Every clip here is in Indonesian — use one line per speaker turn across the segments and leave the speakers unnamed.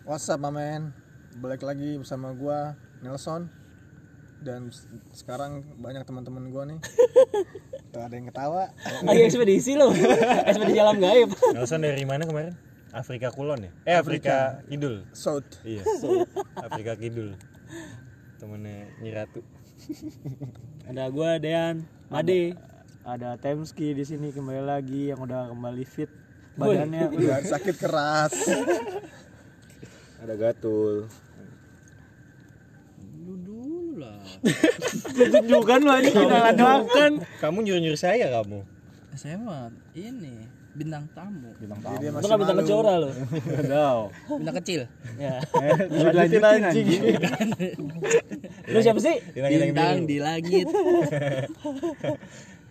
What's up, my man? Balik lagi bersama gua Nelson dan sekarang banyak teman-teman gua nih. Tuh ada yang ketawa.
Lagi ekspedisi lo. ekspedisi alam gaib.
Nelson dari mana kemarin? Afrika Kulon ya? Eh Afrika Kidul.
South.
Iya. Afrika Kidul. Temennya Nyi Ratu.
Ada gua Dean, Made.
ada Temski di sini kembali lagi yang udah kembali fit badannya
Udah sakit keras.
Ada gatul.
Lu dulu lah.
tunjukkan lu aja kita doakan
Kamu nyuruh-nyuruh saya kamu.
Saya mah ini bintang tamu.
bintang
dia
Itu kan bintang kecora lo.
Bintang kecil.
Ya.
lanjutin anjing
Lu siapa sih?
Bintang di langit.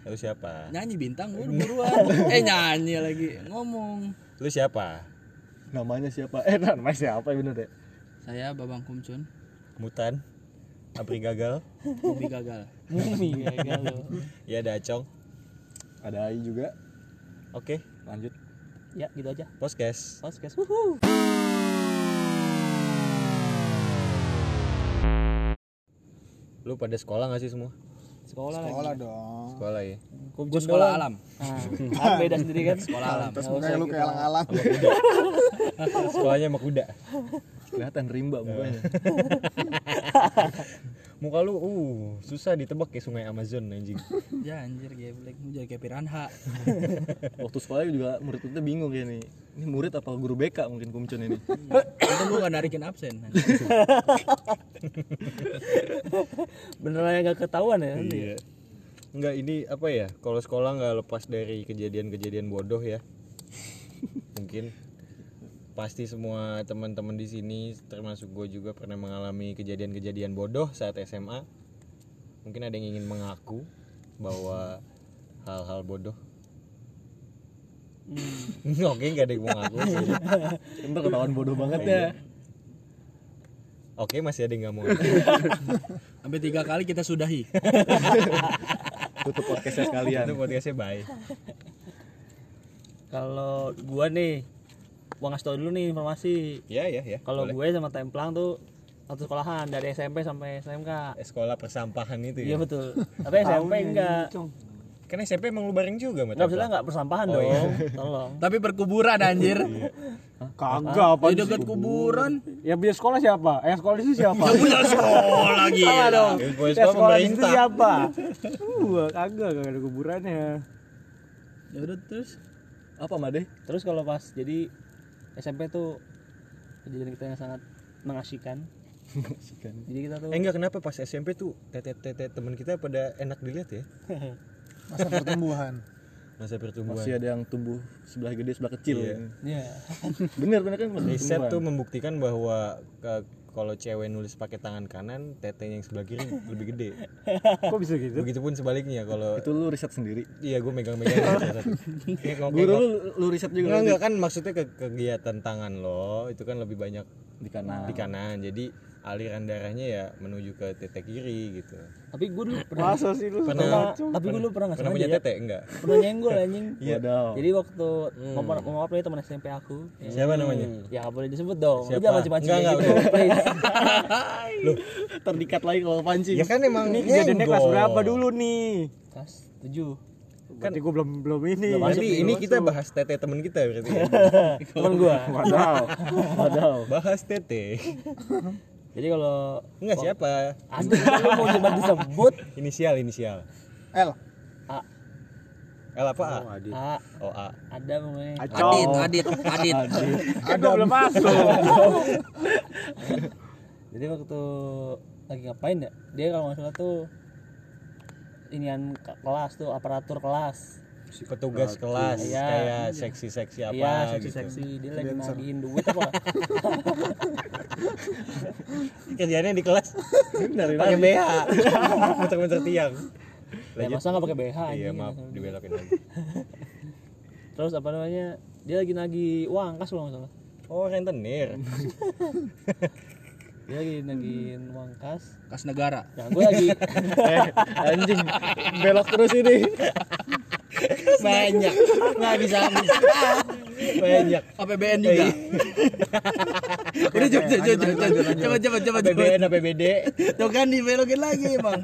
Lu siapa?
Nyanyi bintang buruan. eh nyanyi lagi. Ngomong.
Lu siapa?
Namanya siapa eh namanya siapa bener deh
Saya Babang Kumcun.
Mutan. Apri gagal.
Hobi gagal.
Mumi gagal.
Ya ada Acong.
ada Ai juga
Oke,
lanjut
Ya, gitu aja.
podcast.
Podcast. Wuhu.
Lu pada sekolah gak sih semua?
Sekolah,
Sekolah
lagi.
dong.
Sekolah ya.
Gue sekolah alam.
Nah, kan beda sendiri kan?
Sekolah alam.
Terus mukanya lu kayak alang-alang.
Sekolahnya sama kuda.
kelihatan rimba mukanya
Muka lu uh susah ditebak kayak sungai Amazon anjing.
Ya anjir geblek. Mau jadi kayak piranha.
waktu sekolah juga murid kita bingung kayak nih ini murid apa guru BK mungkin kumcun ini
Untung gue gak narikin absen.
Beneran yang gak ketahuan ya? nanti ya?
Iya. Enggak ini apa ya? Kalau sekolah nggak lepas dari kejadian-kejadian bodoh ya. Mungkin pasti semua teman-teman di sini termasuk gue juga pernah mengalami kejadian-kejadian bodoh saat SMA. Mungkin ada yang ingin mengaku bahwa hal-hal bodoh. Oke, nggak ada yang mau ngaku. sih.
Ntar ketahuan bodoh banget ya
Oke, masih ada yang nggak mau ngaku.
Sampai tiga kali kita sudahi.
tutup podcastnya sekalian
Itu podcastnya baik.
Kalau gua nih, gua ngasih tau dulu nih informasi.
Ya, ya, ya.
Kalau gue sama Templang tuh satu sekolahan dari SMP sampai SMK.
Eh, sekolah persampahan itu
Iya
ya.
betul. Tapi SMP enggak.
Kan SMP emang lu bareng juga sama
Enggak maksudnya enggak persampahan
Oh,
dong.
iya.
Tolong.
Tapi perkuburan anjir.
kagak apa
Di dekat kuburan.
yang punya sekolah siapa yang sekolah di situ siapa
Punya sekolah lagi.
Salah dong
yang sekolah pemerintah.
siapa gua kagak kagak ada kuburannya
Ya udah terus.
apa Made
Terus kalau pas jadi SMP tuh kejadian kita yang sangat mengasihkan. Jadi kita tuh
Eh enggak kenapa pas SMP tuh tete-tete teman kita pada enak dilihat ya
Masa pertumbuhan.
masa pertumbuhan.
masih ada yang tumbuh sebelah gede sebelah kecil
Iya.
ya
bener bener kan
Riset tuh membuktikan bahwa ke- kalau cewek nulis pakai tangan kanan, tetenya yang sebelah kiri lebih gede.
kok bisa gitu?
Begitupun sebaliknya kalau
itu lu riset sendiri?
Iya gue megang-megang ngok-
guru lu lu riset juga
Enggak, enggak kan maksudnya ke kegiatan tangan lo itu kan lebih banyak
di kanan.
di kanan. Jadi aliran darahnya ya menuju ke tete kiri gitu.
tapi gue dulu pernah
masa sih lu
Pernah.
tapi gue dulu pernah nggak
pernah punya
ya,
tete enggak?
pernah nyenggol anjing.
Waduh.
jadi waktu mau mau maaf nih teman SMP aku? Ya,
Siapa namanya?
ya nggak boleh disebut dong. Lu
Siapa?
jangan macam-macam
enggak,
gitu. please.
Terdikat lagi kalau pancing.
Ya kan emang
ini kejadiannya kelas berapa dulu nih?
Kelas tujuh.
Kan gua belum belum ini.
Belum masuk nih,
ini kita bahas tete temen kita berarti. ya?
teman gue
wadaw. Wadaw.
Bahas tete.
Jadi kalau
Enggak siapa?
ada lu mau coba disebut
Inisial inisial.
L.
A
L apa A?
A
Oh A.
ada pokoknya
Adit, Adit, Adit.
ada belum masuk
jadi waktu lagi ngapain ya dia kalau nggak salah tuh inian ke- kelas tuh aparatur kelas
Si petugas kelas
Iya.
kayak seksi-seksi apa
iya
gitu.
seksi-seksi dia lagi nagihin duit apa
Kerjanya di kelas
dari
pakai BH. Muter-muter tiang.
ya masa nggak pakai BH
Iya, maaf
gitu.
dibelokin lagi.
terus apa namanya dia lagi nagih uang kas kalau nggak salah
Oh, rentenir.
dia lagi nagihin uang kas
Kas negara.
nah gue lagi
eh, anjing belok terus ini
Banyak. Nggak bisa habis.
Banyak.
APBN juga. Udah cepet cepet cepet cepet cepet cepet cepet
APBN APBD
Tuh kan dibelokin lagi emang.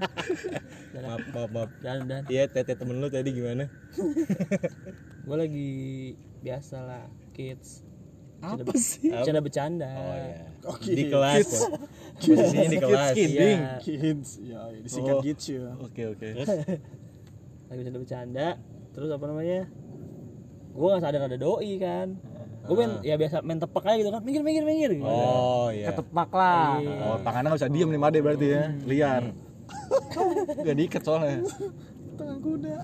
maaf maaf maaf
dan dan
iya tete temen lu tadi gimana
gue lagi biasa lah kids
Apa sih?
bercanda bercanda
oh ya
Oke,
di kelas ya. posisinya di kelas
Iya.
kids ya disingkat kids ya
Oke oke.
lagi bercanda bercanda terus apa namanya? Gue nggak sadar ada doi kan. Gue main ya biasa main tepak aja gitu kan. Minggir minggir minggir gitu.
oh iya.
Ketepak lah.
Oh tangannya nggak bisa diem nih Made berarti ya. Liar. Gak diikat soalnya.
tengah kuda.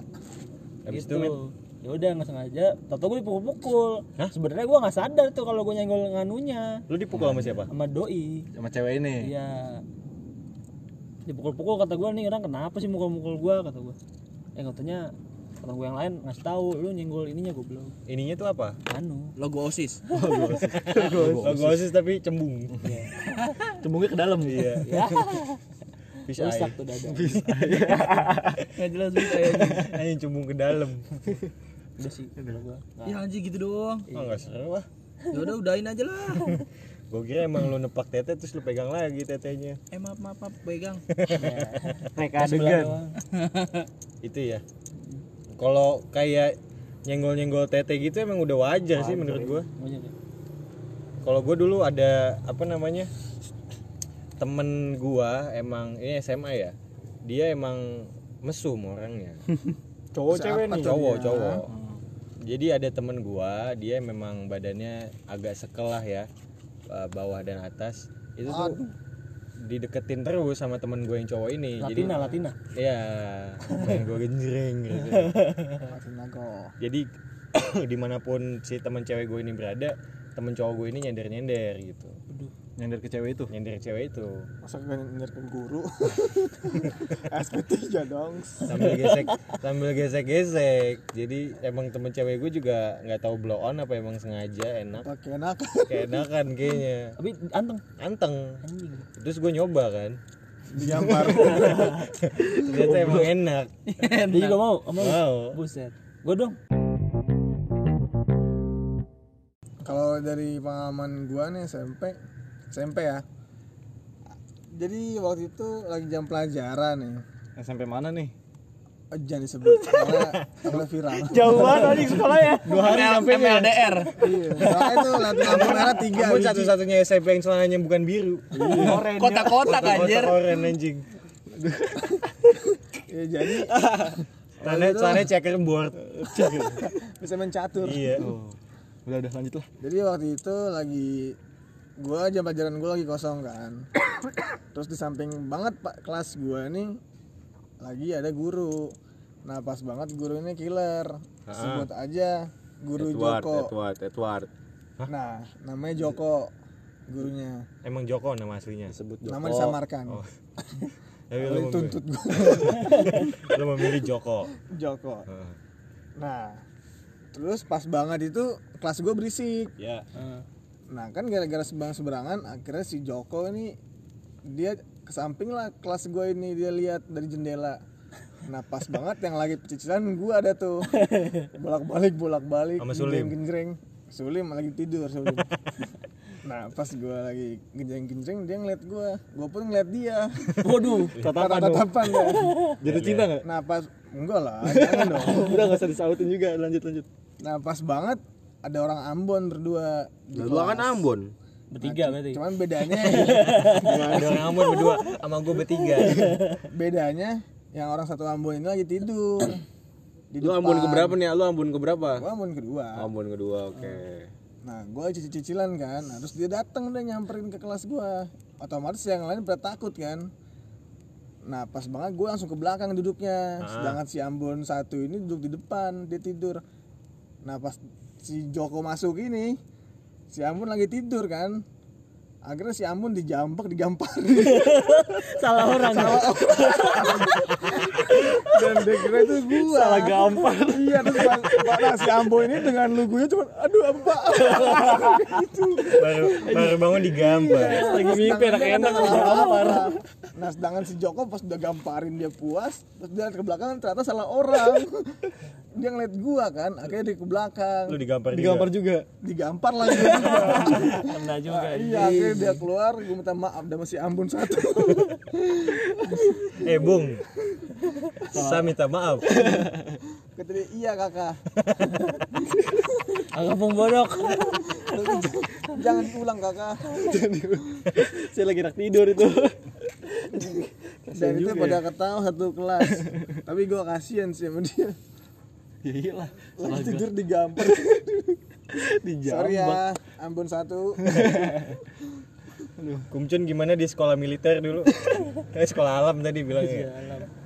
Habis itu
gitu. Ya udah nggak sengaja. Tau gue dipukul-pukul. Sebenarnya gue nggak sadar tuh kalau gue nyenggol nganunya.
Lu dipukul sama siapa?
Sama doi.
Sama cewek ini.
iya. Dipukul-pukul kata gue nih orang kenapa sih mukul-mukul gue kata gue eh katanya teman gue yang lain ngasih tahu lu nyenggol ininya gue belum
ininya tuh apa?
Anu.
Logo OSIS.
logo osis. Tapi cembung.
Cembungnya ke dalam.
iya.
Ya
fish
rusak
eye.
tuh dada.
Enggak jelas bisa ya.
anjing cembung ke dalam.
Udah sih. Kalau gue
Ya anjing gitu doang.
oh nggak seru lah.
Ya udah udahin aja lah.
gue kira emang lu nepak tete terus lu pegang lagi tetenya.
Eh maaf maaf maaf pegang.
mereka adegan.
itu ya kalau kayak nyenggol-nyenggol tete gitu emang udah wajar sih menurut gua. Kalau gue dulu ada apa namanya temen gua emang ini SMA ya dia emang mesum orangnya. Cowok cewek nih? cowok cowok. Jadi ada temen gua dia memang badannya agak sekelah ya eh, bawah dan atas. Itu tuh dideketin terus sama temen gue yang cowok ini. Jadi
Latina Latina.
Iya, main gue genjreng gitu.
Martin Nago
Jadi di mana pun si teman cewek gue ini berada, temen cowok gue ini nyender nyender gitu.
Nyender ke cewek itu.
Nyender cewek itu
masa gue nyerken guru SPT dong
sambil gesek sambil gesek gesek. Jadi emang temen cewek gue juga nggak tahu blow on apa emang sengaja enak.
pakai enak
Keenakan kayaknya.
tapi anteng
Anteng. Terus gue nyoba kan.
digampar
Ternyata emang enak.
dia juga mau mau
Wow.
buset gue dong
kalau dari pengalaman gua nih SMP SMP ya jadi waktu itu lagi jam pelajaran nih
SMP mana nih?
Oh, jangan disebut karena karena viral
jauh banget anjing sekolah ya
Dua hari sampai
MLDR.
iya soalnya itu lampu lampu merah tiga
Kamu
biji.
satu-satunya SMP yang celananya bukan biru.
Kotak-kotak anjir.
Kotak oren anjing.
Iya, jadi
Celananya celananya checkerboard.
bisa main catur
Iya.
Oh. Udah udah lanjut lah.
jadi waktu itu lagi gua jam pelajaran gua lagi kosong kan. Terus di samping banget pak kelas gua ini lagi ada guru. Nah pas banget guru ini killer. Sebut aja guru
Edward
Joko.
Edward Edward.
Nah namanya Joko gurunya.
Emang Joko nama aslinya.
sebut
nama disamarkan.
Oh. Tapi
Lalu
lu, memilih,
tuntut gua.
Lu memilih Joko.
Joko. Nah terus pas banget itu kelas gue berisik.
Ya.
Nah kan gara-gara seberang seberangan akhirnya si Joko ini dia ke samping lah kelas gue ini dia lihat dari jendela. Nah pas banget yang lagi pecicilan gue ada tuh. Bolak balik bolak balik
Sama Sulim.
genjreng sulim lagi tidur sulim. Nah pas gue lagi genjreng genjreng dia ngeliat gue gue pun ngeliat dia.
Waduh
tatapan tatapan ya.
Jatuh cinta nggak?
nah pas enggak lah jangan dong.
Udah nggak usah disautin juga. Lanjut lanjut.
nah pas banget ada orang Ambon berdua. Di
Dulu kan. Ambon.
Bertiga berarti.
cuman bedanya
Ada orang Ambon berdua sama gue bertiga.
bedanya yang orang satu Ambon ini lagi tidur. Di
Lu Ambon ke berapa nih? Lu Ambon ke berapa?
gua Ambon kedua.
Ambon kedua, oke.
nah gua cicil-cicilan kan. Nah, terus dia datang udah nyamperin ke kelas gua. Otomatis yang lain pada takut kan. Nah pas banget gua langsung ke belakang duduknya. Sedangkan si Ambon satu ini duduk di depan dia tidur. Nah pas si Joko masuk ini si Ambon lagi tidur kan. Akhirnya si Ambon dijambak digamparin.
Salah orang.
Dan dia kira itu gua. Salah gampang. Iya terus pas si Ambo ini dengan lugunya cuma aduh apa pak?
Baru baru bangun digambar.
lagi mimpi enak enak gampar
Nah sedangkan si Joko pas udah gamparin dia puas Terus dia ke belakang ternyata salah orang Dia ngeliat gua kan Akhirnya dia ke belakang
Lu digampar
Digampar
juga.
juga.
Digampar lagi gua juga.
Kena juga.
Iya akhirnya dia keluar Gue minta maaf Dan masih ambun satu
Eh, Bung. Saya minta maaf.
Kata dia iya kakak
Agak bodok.
Jangan diulang kakak
Saya lagi nak tidur itu.
Dan itu pada ketawa satu kelas Tapi gua kasihan sih sama dia
ya iyalah.
Lagi tidur digampar Sorry ya Ambon satu
Kumcun gimana di sekolah militer dulu? Eh, sekolah alam tadi bilangnya.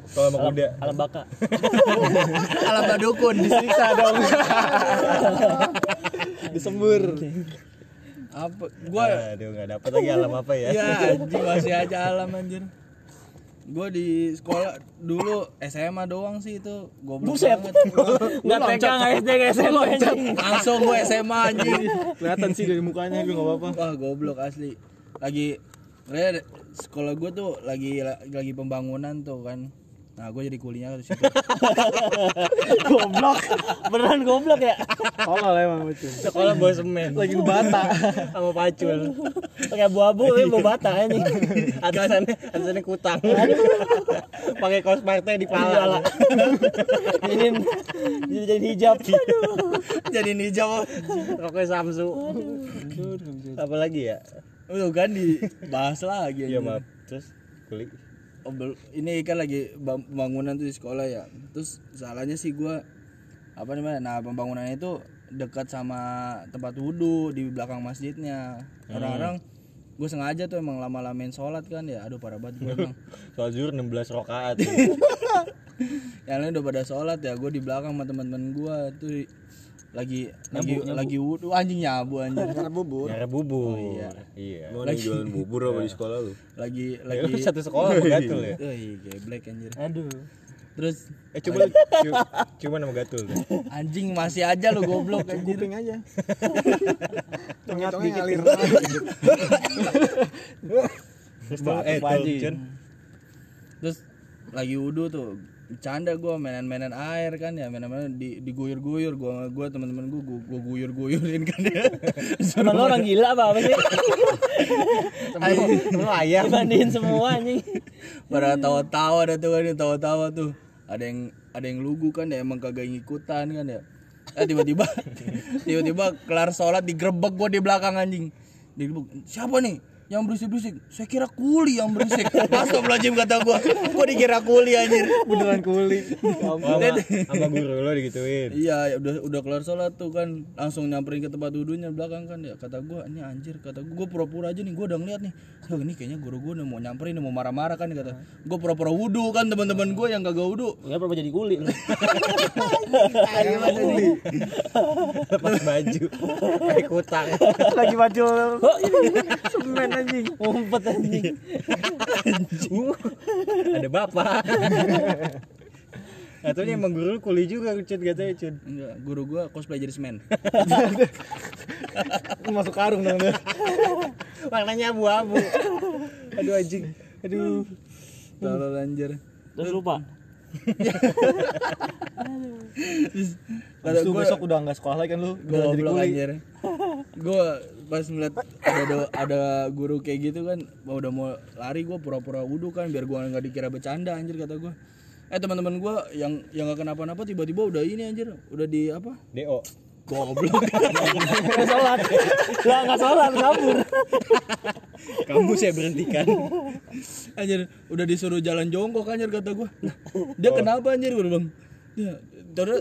Sekolah sama kuda.
Alam baka.
Alam badukun disiksa dong.
Disembur.
Apa? Gua
Aduh, nggak dapat lagi alam apa ya?
ya anjing masih aja alam anjir. Gua di sekolah dulu SMA doang sih itu goblok
Buset. Enggak TK enggak SD enggak SMA anjing.
Langsung gua SMA anjing.
Kelihatan sih dari mukanya gue enggak apa-apa.
Wah goblok asli. Lagi sekolah gua tuh lagi lagi pembangunan tuh kan. Nah, gue jadi kulinya situ.
Goblok. Beneran goblok ya?
Tolol emang lucu.
Sekolah bawa semen
Lagi bata.
sama pacul.
Pakai abu-abu tapi bawa bata anjing.
Atasannya atasannya kutang. Pakai kaos partai di pala.
Ini jadi jadi hijab.
jadi hijau.
Rokoknya Samsu. Apa lagi ya?
Udah kan dibahas lagi
Iya
anjing.
maaf. Terus kulik.
Ini kan lagi pembangunan tuh di sekolah ya. Terus salahnya sih gua apa namanya nah pembangunannya itu dekat sama tempat wudhu di belakang masjidnya. Orang-orang gue sengaja tuh emang lama-lamain sholat kan ya aduh parah banget gue emang.
Soal zuhur 16 rakaat.
yang lain udah pada sholat ya gue di belakang sama teman-teman gue tuh lagi lagi lagi wudhu anjing nyabu anjing
Karena bubur
Nyara bubur. Iya.
Mau ada yang jualan bubur apa di sekolah lu?
lagi
Ya, lu
lagi
satu sekolah sama Gatul ya?
Wih, geblek anjir
Aduh.
terus
Eh coba lu cu- cuma nama Gatul tuh.
anjing masih aja lu goblok anjir
Kuping aja Tengah-tengah ngalir
Terus tuh, eh tuh, Cun.
terus lagi wudhu tuh bercanda gua mainan-mainan air kan ya mainan-mainan di diguyur-guyur gua gua teman-teman gua gua, gua guyur-guyurin kan ya
Emang orang gila apa apa sih?
Lu ayam.
Dibandingin semua anjing.
pada tawa-tawa ada tuh kan tawa-tawa tuh ada yang ada yang lugu kan ya emang kagak ngikutan kan ya eh tiba-tiba tiba-tiba kelar sholat digerebek gua di belakang anjing digerebek siapa nih yang berisik-berisik. Saya kira kuli yang berisik. Astagfirullahaladzim kata gua. Gua dikira kuli anjir?
Beneran kuli.
Sama, guru lo digituin.
Iya, ya udah udah kelar sholat tuh kan. Langsung nyamperin ke tempat wudhunya belakang kan. Ya kata gua ini anjir kata gua. Gua pura-pura aja nih gua udah ngeliat nih. Oh, ini kayaknya guru gua udah mau nyamperin mau marah-marah kan kata. Gua pura-pura wudhu kan teman-teman gua yang kagak wudhu
Enggak pernah jadi kuli. Lu.
Lepas baju. Kayak kutang.
Lagi baju.
Oh, semen anjing. Ngumpet anjing.
Ada bapak. Atau ini emang guru kuli juga Cun katanya Cun.
enggak guru gua cosplay jadi semen
masuk karung dong dia.
Warnanya abu-abu. Aduh anjing. Aduh.
tolol anjir
Terus lupa.
Terus
gua
besok udah enggak sekolah lagi kan lu? Udah jadi kuli.
anjir gua pas ngeliat ada, ada ada guru kayak gitu kan mau udah mau lari gua pura-pura wudhu kan biar gua nggak dikira bercanda anjir kata gua eh teman-teman gua yang yang nggak kenapa-napa tiba-tiba udah ini anjir udah di apa
DO.
goblok
Enggak sholat. Lah enggak sholat kabur.
Kamu saya berhentikan.
anjir udah disuruh jalan jongkok anjir kata Lah, dia kenapa anjir gua bilang dia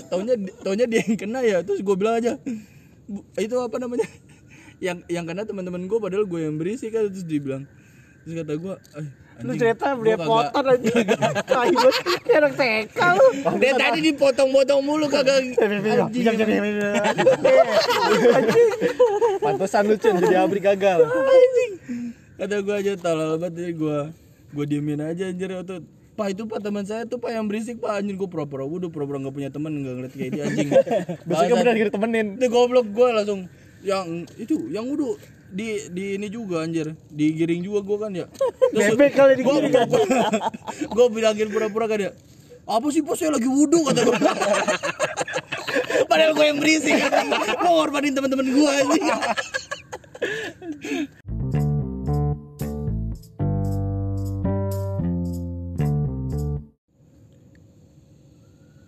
taunya taunya dia yang kena ya terus gua bilang aja "Bu, itu apa namanya yang yang kena teman-teman gua padahal gue yang berisik kan terus dibilang terus kata gua eh,
Lu
anjing,
cerita beli potan aja. Kayak anak TK lu.
Dia tadi dipotong-potong mulu kagak anjing.
Pantesan lu Cun jadi abri gagal.
Kata gua aja tolol banget jadi gua gua diemin aja anjir tuh. Pak itu pak teman saya tuh pak yang berisik pak anjing gua pura-pura wudhu pura-pura nggak punya teman nggak ngeliat kayak dia anjing.
Besoknya beneran kita temenin.
Itu goblok gua langsung yang itu yang wudhu di di ini juga anjir. Digiring juga gue kan ya.
Bebek kali
gue gue bilangin pura-pura kan ya. Apa sih bos? Saya lagi wudhu kata gue padahal gue yang berisik. Gue ngorbanin teman-teman gue anjing.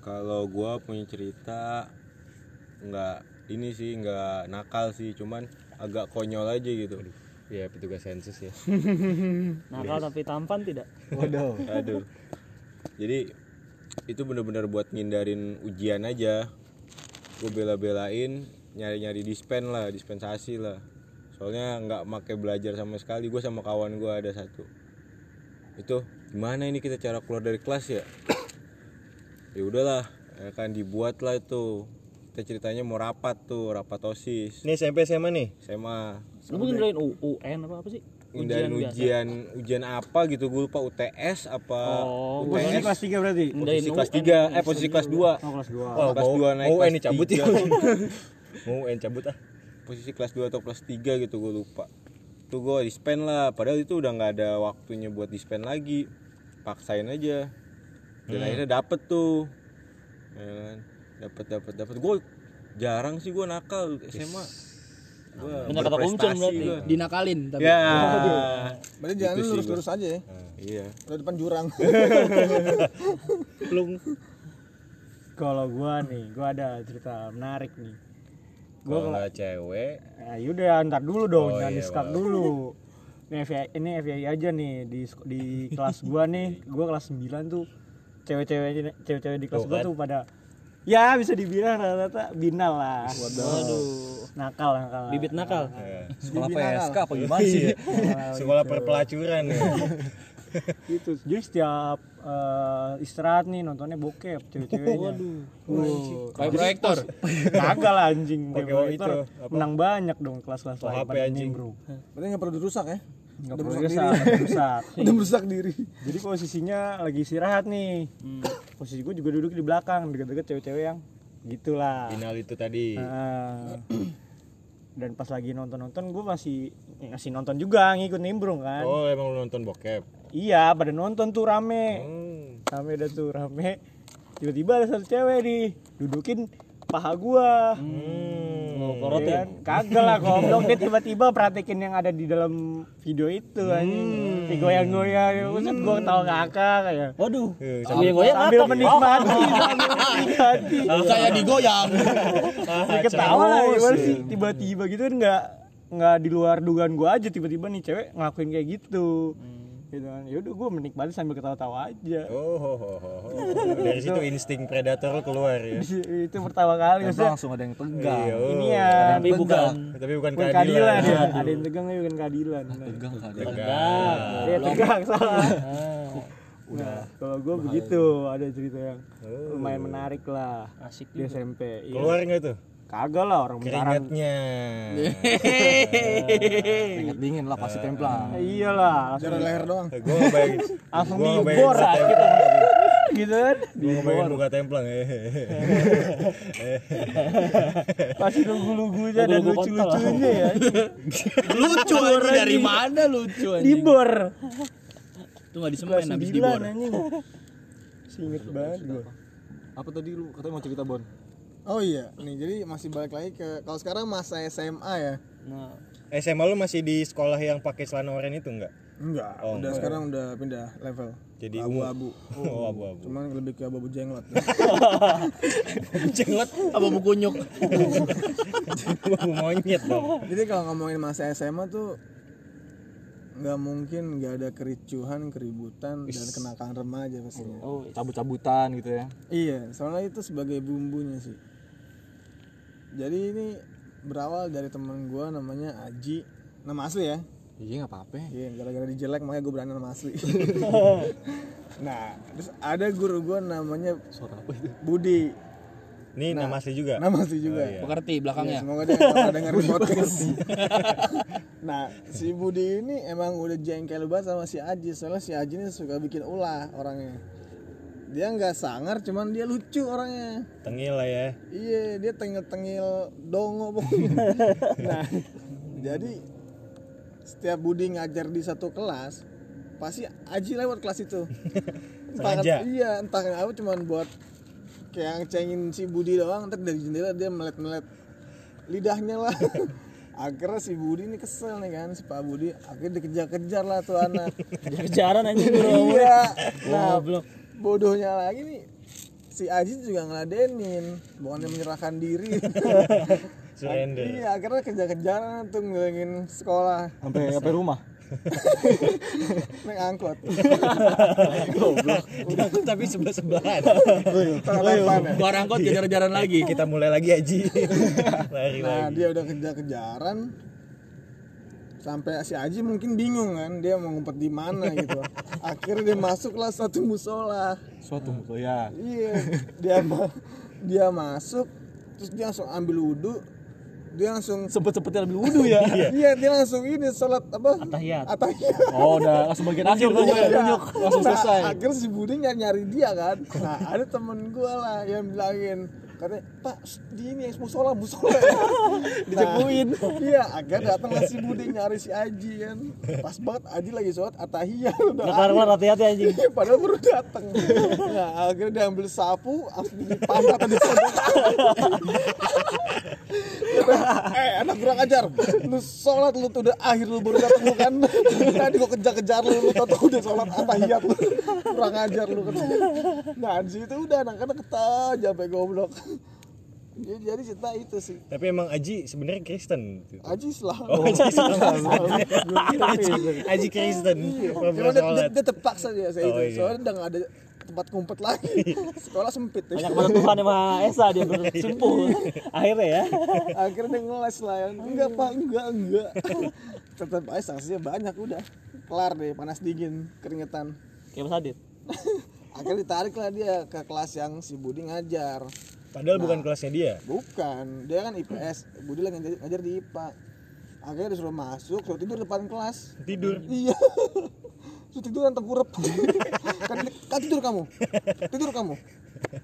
Kalau gua punya cerita nggak ini sih nggak nakal sih, cuman agak konyol aja gitu. Ya petugas sensus ya.
Nakal tapi tampan tidak?
Waduh.
Aduh. Jadi itu bener-bener buat ngindarin ujian aja. Gue bela-belain nyari-nyari dispen lah, dispensasi lah. Soalnya nggak make belajar sama sekali. Gue sama kawan gue ada satu. Itu gimana ini kita cara keluar dari kelas ya? ya udahlah, ya kan dibuat lah itu. Kita ceritanya mau rapat tuh, rapat osis.
Ini SMP SMA nih.
SMA
Lu mungkin U- UN apa apa sih?
ngindarin
biasa.
ujian ujian apa gitu gue lupa UTS apa
Oh,
UTS
kelas 3 berarti.
posisi kelas 3 eh posisi kelas 2
Oh, kelas 2.
Wah, kelas
mau,
dua naik
mau
kelas
ini cabut ya. mau UN cabut ah.
posisi kelas 2 atau kelas 3 gitu gue lupa tuh gue dispen lah padahal itu udah nggak ada waktunya buat dispen lagi paksain aja dan akhirnya dapet tuh ya kan dapet dapet dapet. Gue jarang sih gue nakal SMA gue
kata Kumcon berarti.
dinakalin tapi
ya.
Berarti jalan
Gitu
lu
sih
lurus-lurus aja ya.
Iya.
Udah depan jurang.
Belum
Kalau gua nih, gua ada cerita menarik nih.
kalau nggak cewek
Ya yaudah, ntar dulu dong,
Oh,
jangan
iya,
dulu. Ini FYI, ini FYI aja nih di di kelas gua nih, gua kelas 9 tuh cewek-cewek cewek-cewek di kelas gua tuh pada ya bisa dibilang rata-rata binal lah.
Waduh.
Nakal, nakal.
Bibit nakal.
Sekolah PSK apa gimana sih?
sekolah perpelacuran ya
gitu. Jadi setiap eh, istirahat nih nontonnya bokep cewek-ceweknya. Waduh.
kayak proyektor
Kagak lah anjing
Pakai
Pakai
itu,
menang banyak dong kelas-kelas
Oh,
lain
HP anjing.
nimbrung.
Berarti nggak perlu dirusak ya.
Nggak
Udah
perlu
merusak
rusak,
diri.
nggak rusak.
Udah merusak diri.
Jadi posisinya lagi istirahat nih. Posisi gue juga duduk di belakang, deket-deket cewek-cewek yang gitulah.
final itu tadi
Nah, dan pas lagi nonton-nonton gue masih ngasih nonton juga ngikut nimbrung kan.
oh emang lu nonton bokep
Iya, pada nonton tuh rame.
Hmm.
Rame dah tuh rame. Tiba-tiba ada satu cewek nih dudukin paha gua.
Mau
Ya
korotin.
kan? Kagak lah goblok dia tiba-tiba praktekin yang ada di dalam video itu anjing. Digoyang-goyang, Buset gua ketawa ngakak kayak.
Waduh.
Eh,
Sambil goyang
Sambil
ngakak.
menikmati, menikmati.
saya digoyang
Ya ketawa lah gimana sih tiba-tiba gitu kan nggak nggak di luar dugaan gua aja tiba-tiba nih cewek ngelakuin kayak gitu. Gitu kan. Ya udah gua menikmati sambil ketawa-tawa aja.
Oh, ho, ho, ho, ho. dari situ insting predator lu keluar ya.
itu pertama kali
Terus
maksudnya
langsung ada yang tegang.
Iya, oh.
ini ya
Tapi bukan.
Tapi bukan
bukan
keadilan.
keadilan ya ada yang tegang tapi bukan keadilan
Tegang kali.
Tegang.
ya tegang salah udah kalau gue begitu ada cerita yang lumayan menarik lah
Asik
di SMP iya.
Keluar nggak tuh?
Kagak lah orang bentaran
Keringatnya.
Keringat dingin lah pasti templang.
iyalah
Jarak leher doang.
Gue ngebayangin.
langsung dibor
muka
gitu gitu kan
Gue ngebayangin muka templang. eh.
pasti lugu-lugunya dan lucu-lucunya ya
lucu anjing dari mana lucu anjing
dibor
itu disemen
kelas
habis
9
dibor
Singet banget gue
Apa tadi lu katanya mau cerita Bon?
Oh iya, nih jadi masih balik lagi ke kalau sekarang masa SMA ya.
Nah,
SMA lu masih di sekolah yang pakai celana oranye itu enggak?
Enggak,
Oh,
udah sekarang udah pindah level.
Jadi
abu-abu.
Oh, abu-abu.
Cuman lebih ke abu-abu jenglot.
Jenglot
apa buku nyuk
abu monyet dong.
jadi kalau ngomongin masa SMA tuh nggak mungkin nggak ada kericuhan, keributan dan kenakalan remaja pastinya.
oh
Cabut-cabutan gitu ya.
Iya, soalnya itu sebagai bumbunya sih. Jadi ini berawal dari teman gua namanya Aji, nama asli ya.
Iya nggak apa-apa.
Iya, gara-gara dijelek makanya gue berani nama asli. nah, terus ada guru gua namanya
Suara apa itu?
Budi.
Ini nama asli juga.
Nama asli juga.
pengerti
Ya,
belakangnya
semoga dia dengerin podcast. nah, si Budi ini emang udah jengkel banget sama si Aji. Soalnya si Aji ini suka bikin ulah orangnya. Dia nggak sangar, cuman dia lucu orangnya.
Tengil lah ya.
Iya, dia tengil-tengil dongo pokoknya. nah, jadi setiap Budi ngajar di satu kelas pasti Aji lewat kelas itu entah
Sengaja?
iya entah kenapa cuman buat kayak ngecengin si Budi doang ntar dari jendela dia melet-melet lidahnya lah akhirnya si Budi ini kesel nih kan si Pak Budi akhirnya dikejar-kejar lah tuh anak
kejar-kejaran anjing bro
iya nah. Bodohnya lagi nih. Si Aji juga ngeladenin. Bukannya menyerahkan diri.
Surrender.
Iya akhirnya kejar-kejaran tuh ngelilingin sekolah.
Sampai sampai rumah?
Naik angkot.
Tapi sebelah sebelahan
ya.
Gua angkot kejar-kejaran lagi.
kita mulai lagi Aji lari
nah
lagi
dia udah kejar-kejaran sampai si Aji mungkin bingung kan dia mau ngumpet di mana gitu. Akhirnya dia masuklah satu musola.
Suatu musuh ya
iya dia ma- dia masuk terus dia langsung ambil wudhu. Dia langsung
sempet sempetnya lebih wudhu ya?
Iya dia langsung ini sholat apa?
Atahiyat.
atahiyat.
Oh udah langsung bagian akhir tuh ya?
Iya.
langsung
Nah,
selesai.
akhirnya si Budi nyari, nyari dia kan. Nah ada temen gue lah yang bilangin katanya pak di ini yang musola musola dicepuin iya akhirnya datang si Budi nyari si Aji kan pas banget Aji lagi sholat atahiyat udah
kelar-kelar hati-hati anjing
Padahal baru datang. Nah, akhirnya dia ambil sapu, langsung dipantat tadi Eh, anak kurang ajar. Lu sholat lu tuh udah akhir lu baru datang lu kan. Tadi gua kejar-kejar lu, lu tau udah sholat atahiyat lu. Kurang ajar lu kan. Nah, di situ udah anak-anak ketawa sampai goblok. Jadi, jadi cerita itu sih.
tapi emang Aji sebenarnya Kristen
Aji lah.
Oh, Aji Aji, Aji Kristen
Cuma
Pura-pura
dia, dia, dia terpaksa dia saya
Oh,
itu.
iya.
Soalnya udah gak ada tempat ngumpet lagi. Sekolah sempit.
banyak kepada Tuhan sama Esa dia bersimpuh akhirnya ya
akhirnya dia ngeles lah ya. enggak pak enggak enggak tetap aja sanksinya banyak udah kelar deh panas dingin keringetan
kayak Mas Adit
akhirnya ditarik lah dia ke kelas yang si Budi ngajar
padahal bukan kelasnya dia.
bukan. Dia kan IPS Budi lagi ngajar, ngajar di IPA akhirnya disuruh masuk suruh tidur depan kelas.
Tidur.
Iya. Suruh tidur nanti kurep kan, kan tidur kamu. Tidur kamu.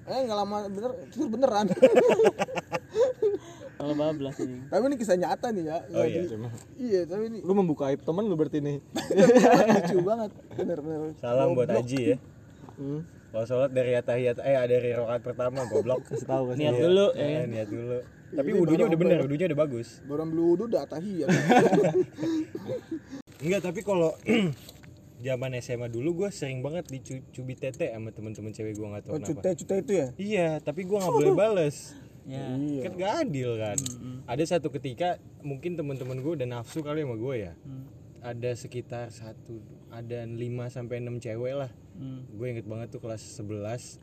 Eh nggak lama bener tidur beneran.
Kalau bablas anjing
tapi ini kisah nyata nih ya.
Oh, iya.
di- iya tapi ini
lu membuka aib temen lu berarti nih.
Lucu banget bener-bener.
Salam buat. Aji ya kalau sholat dari atahiyat eh dari rokaat pertama goblok.
Kasih tahu kasih
niat
Iya.
dulu
Eh,
ya.
niat dulu. Tapi
Ini
wudhunya
baru
udah bener
apa ya?
wudhunya udah bagus.
Baru ambil wudhu udah tahiyat
enggak tapi kalau zaman SMA dulu gue sering banget dicubit tete sama temen-temen cewek gue nggak tahu
oh
kenapa.
Cute cute itu ya?
Iya tapi gue nggak boleh bales.
Ya
iya.
Kan gak adil kan? Ada satu ketika mungkin teman-teman gue udah nafsu kali sama gue ya. Ada sekitar satu ada 5 sampai enam cewek lah gue inget banget tuh kelas 11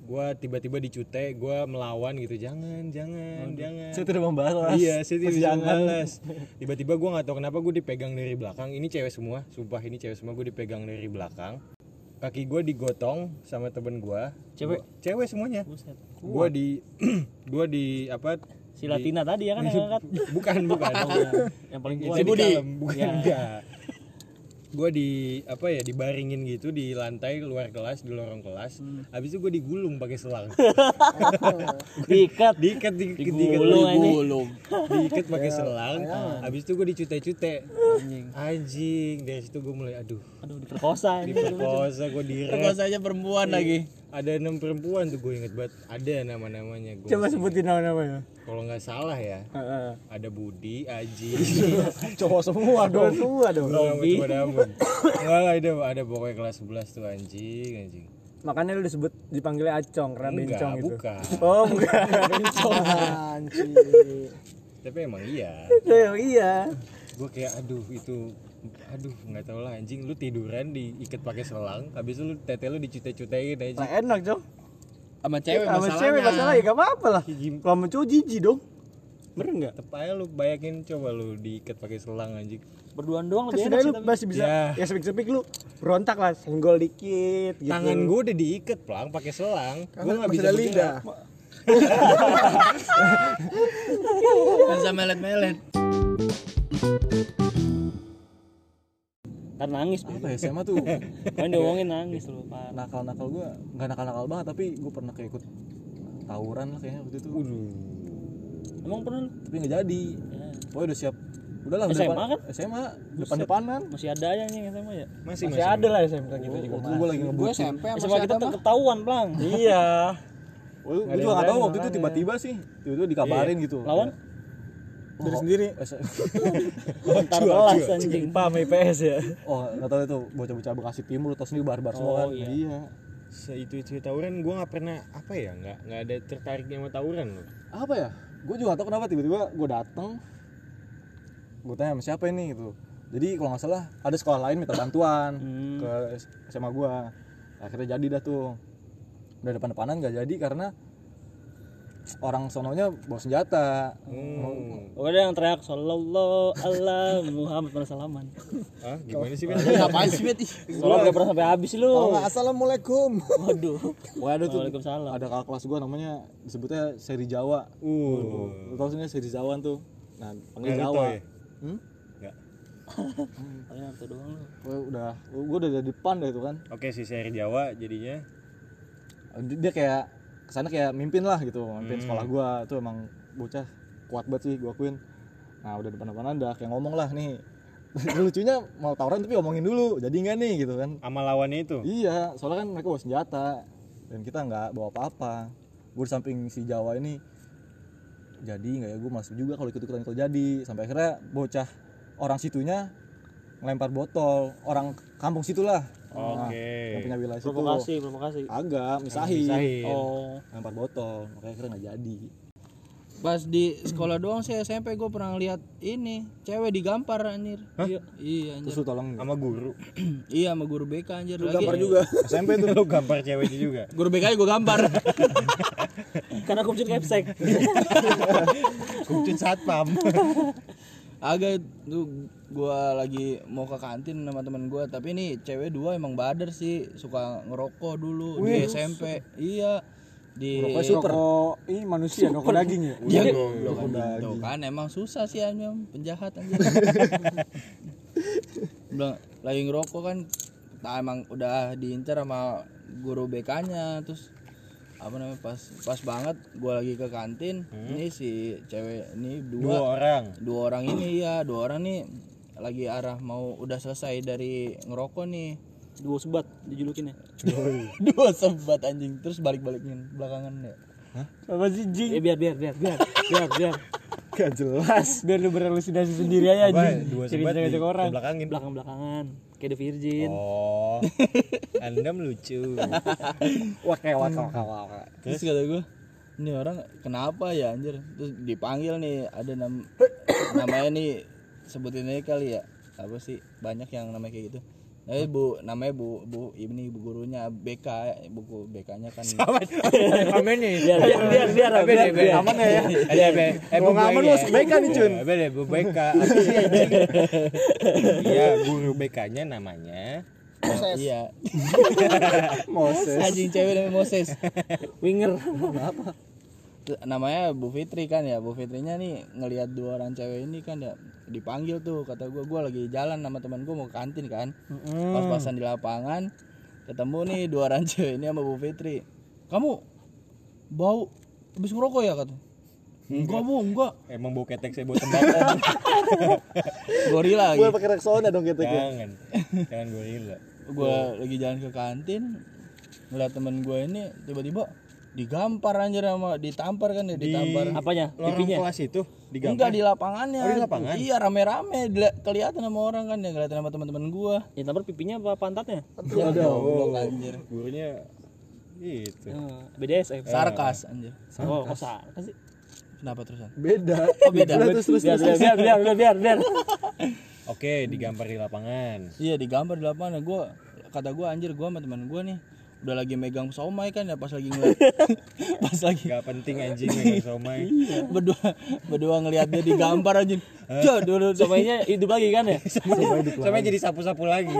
gue tiba-tiba dicute gue melawan gitu jangan jangan jangan.
Saya tidak membahas
iya saya tidak
Jangan.
balas tiba-tiba gue nggak tahu kenapa gue dipegang dari belakang. Ini cewek semua sumpah ini cewek semua gue dipegang dari belakang. Kaki gue digotong sama temen gue
Cewek?
cewek semuanya.
Buset.
Gue di gue di apa
si Latina tadi ya kan yang angkat
bukan bukan.
Yang paling
itu
kuat
di
Budi.
kalem, bukan
Ya.
enggak gue di apa ya dibaringin gitu di lantai luar kelas di lorong kelas. Habis itu gue digulung pakai selang.
Diikat.
Diikat di, diikat
Digulung, anjing.
Gulung.
diikat pakai selang. Habis itu gue dicute-cute
anjing.
Anjing. Dari situ gue mulai aduh.
Aduh diperkosa.
Diperkosa gue direk.
Perkosanya perempuan lagi.
Ada enam perempuan tuh gue inget banget. Ada nama-namanya gue
coba sebutin nama-namanya.
Kalau nggak salah ya ada Budi Aji.
Cowok semua dong. Semua dong.
Enggak. Enggak lah itu ada pokoknya kelas 11 tuh anjing anjing.
makanya lu disebut dipanggilnya acong karena
Enggak,
bencong gitu.
bukan.
oh bukan bencong.
Anjing.
Tapi emang iya.
Ya, iya.
Gue kayak aduh itu aduh nggak tahu lah anjing. Lu tiduran diikat pakai selang habis itu lu tete lu dicute-cutein aja.
Lah enak cong
Sama cewek
sama
masalahnya.
cewek masalah ya gak apa-apa lah. Kalau sama cowok jijik dong. Bener nggak?
Tetep aja lu bayangin coba lu diikat pakai selang anjing.
Berduaan doang
kan
lebih enak
setidaknya
sih
lu
tapi.
masih bisa
Ya.
ya sepik-sepik lu berontak lah senggol dikit gitu.
Tangan gue udah diikat pelang pakai selang. Gue nggak bisa
lidah.
Bisa melet-melet.
Kan nangis
apa ya SMA tuh
kan diomongin nangis lu Pak.
nakal-nakal gua nggak nakal-nakal banget tapi gua pernah kayak ikut tawuran lah kayaknya waktu itu
Waduh.
emang pernah
tapi nggak jadi
Ya.
pokoknya udah siap
udahlah udah
SMA
depan-
kan?
SMA depan depanan
Masih ada aja yang SMA ya.
Masih
Masih ada lah SMK gitu juga.
waktu gue lagi
gue
ngebut
SMP
SMA
masih
kita ketahuan, Plang.
Iya.
gue juga gak tahu
berani
waktu itu tiba-tiba sih tiba-tiba dikabarin gitu
Lawan?
Diri sendiri.
Antar kelas anjing.
Paham IPS ya.
oh gak tahu itu bocah-bocah bekasi timur atau sendiri barbar semua
Oh,
kan?
iya.
iya.
Se itu itu tawuran gue nggak pernah apa ya nggak nggak ada tertariknya sama tawuran loh.
apa ya? Gue juga tahu kenapa tiba-tiba gue dateng gue tanya sama siapa ini gitu. Jadi kalau nggak salah ada sekolah lain minta bantuan ke SMA gue akhirnya jadi dah tuh. Udah depan-depanan nggak jadi karena orang sononya bawa senjata
Pokoknya yang teriak sallallahu Allah Muhammad pernah salaman.
Ah gimana sih Ben?
Ngapain sih Bet?
Gak pernah sampai habis lu.
nggak assalamualaikum
Waduh.
Ada tuh
Waalaikumsalam.
ada kakak kelas gue namanya disebutnya seri Jawa
Uh,
lu sih nggak seri Jawan tuh nah panggil Jawa
ya?
hmm?
Paling Naruto doang lu.
Gua udah gue udah dari depan deh itu kan
Oke si seri Jawa jadinya.
dia kayak ke sana kayak mimpin lah gitu mimpin sekolah gua. Tuh emang bocah kuat banget sih gua akuin. Nah udah depan-depanan udah kayak ngomong lah nih. Lucunya mau tawuran tapi ngomongin dulu jadi nggak nih gitu kan.
Sama lawannya itu.
iya soalnya kan mereka bawa senjata dan kita nggak bawa apa-apa. Gue di samping si Jawa ini jadi nggak ya gue masuk juga kalau ikut ikutan kalau jadi. Sampai akhirnya bocah orang situnya ngelempar botol orang kampung situlah Nah,
Oke.
yang punya wilayah situ
Provokasi, provokasi.
agak misahin
Misahin.
Oh.
lempar botol makanya akhirnya nggak jadi
Pas di sekolah doang sih SMP gue pernah lihat ini cewek digampar anjir. Iya, iya anjir.
terus lu tolong
Sama guru.
iya sama guru BK anjir lagi.
gambar juga
SMP tuh lu gampar ceweknya juga.
Guru BK gue gampar.
Karena aku mencuri capsek.
Kumcun satpam.
Agak tuh gua lagi mau ke kantin sama teman gua tapi ini cewek dua emang bader sih suka ngerokok dulu di SMP. Iya. Di
Rokok ini manusia, rokok daging ya.
Iya, Tuh kan emang susah sih anjing penjahat anjing. Bilang lagi ngerokok kan nah emang udah diincar sama guru BK-nya terus apa namanya pas pas banget gua lagi ke kantin ini si cewek ini
Dua
dua
orang.
dua orang ini ya dua orang nih lagi arah mau udah selesai dari ngerokok nih
Dua sebat dijulukin ya.
dua sebat anjing terus balik-balikin belakangan ya
Apa sih jing?
Ya biar biar biar biar biar biar.
Gak jelas. Biar lu berhalusinasi sendiri aja anjing.
Dua
Ciri
sebat di
orang.
belakangin.
Belakang belakangan. Kayak The Virgin.
Oh. Anda melucu.
wah kayak wah wah wah, wah.
terus kata gue ini orang kenapa ya anjir terus dipanggil nih ada nam namanya nih sebutin aja kali ya apa sih banyak yang namanya kayak gitu Eh bu namanya bu bu ini bu gurunya BK buku BK-nya kan
Amin nih.
Biar biar biar biar. biar, biar.
Aman ya? Ada apa? Eh,
Mau ngamen lu BK nih, Cun.
Deh, Bu BK. Apa? Iya, guru BK-nya namanya
iya
Moses
anjing cewek namanya Moses
Winger.
Tuh, namanya Bu Fitri kan ya Bu Fitrinya nih ngelihat dua orang cewek ini kan ya dipanggil tuh kata gue gue lagi jalan sama teman gue mau ke kantin kan. Pas-pasan di lapangan ketemu nih dua orang cewek ini sama Bu Fitri. Kamu bau habis ngerokok ya kata? Enggak bu enggak.
Emang bau ketek saya bau tembakau.
gorila
gue
lagi.
pakai Rexona dong gitu
Jangan. Jangan gorila.
gue lagi jalan ke kantin ngeliat temen gue ini tiba-tiba digampar anjir sama ditampar kan ya ditampar
Apanya?
Lorong
Pipinya.
kelas itu
enggak
digampar.
di lapangannya
Oh, di lapangan?
iya rame-rame kelihatan sama orang kan ya kelihatan sama teman-teman gue
Ya tampar pipinya apa pantatnya?
ya goblok anjir
Gurunya gitu.
Eh, BDSM.
sarkas anjir
Oh, kok sarkas sih?
kenapa terusan
beda
oh beda
terus terus
Biar biar biar biar biar biar. biar.
Oke, digampar di lapangan.
iya digambar di lapangan gue kata gue anjir gue sama teman gue nih udah lagi megang somai kan ya pas lagi ngeliat. Pas lagi.
Gak penting anjing megang somai.
berdua berdua ngeliat dia digampar anjing. Jah, dulu
Somainya hidup lagi kan ya?
Somai jadi sapu-sapu lagi.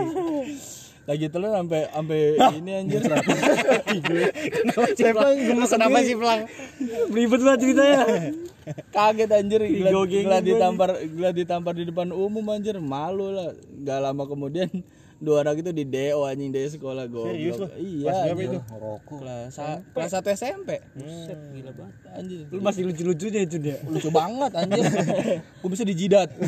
lagi telur sampai sampai ini anjir
Kenapa Kenapa sih pelang?
Ribet banget ceritanya.
kaget anjir. Ngeliat
gua
ditampar ngeliat ditampar di depan umum anjir. Malu lah. Gak lama kemudian dua anak itu di DO anjing dari sekolah gue
Serius lu?
iya
Kelas itu?
ngerokok
kelas kelas satu SMP
Buset, gila banget.
anjing
Lu masih lucu-lucunya itu dia.
lucu banget anjing gue bisa dijidat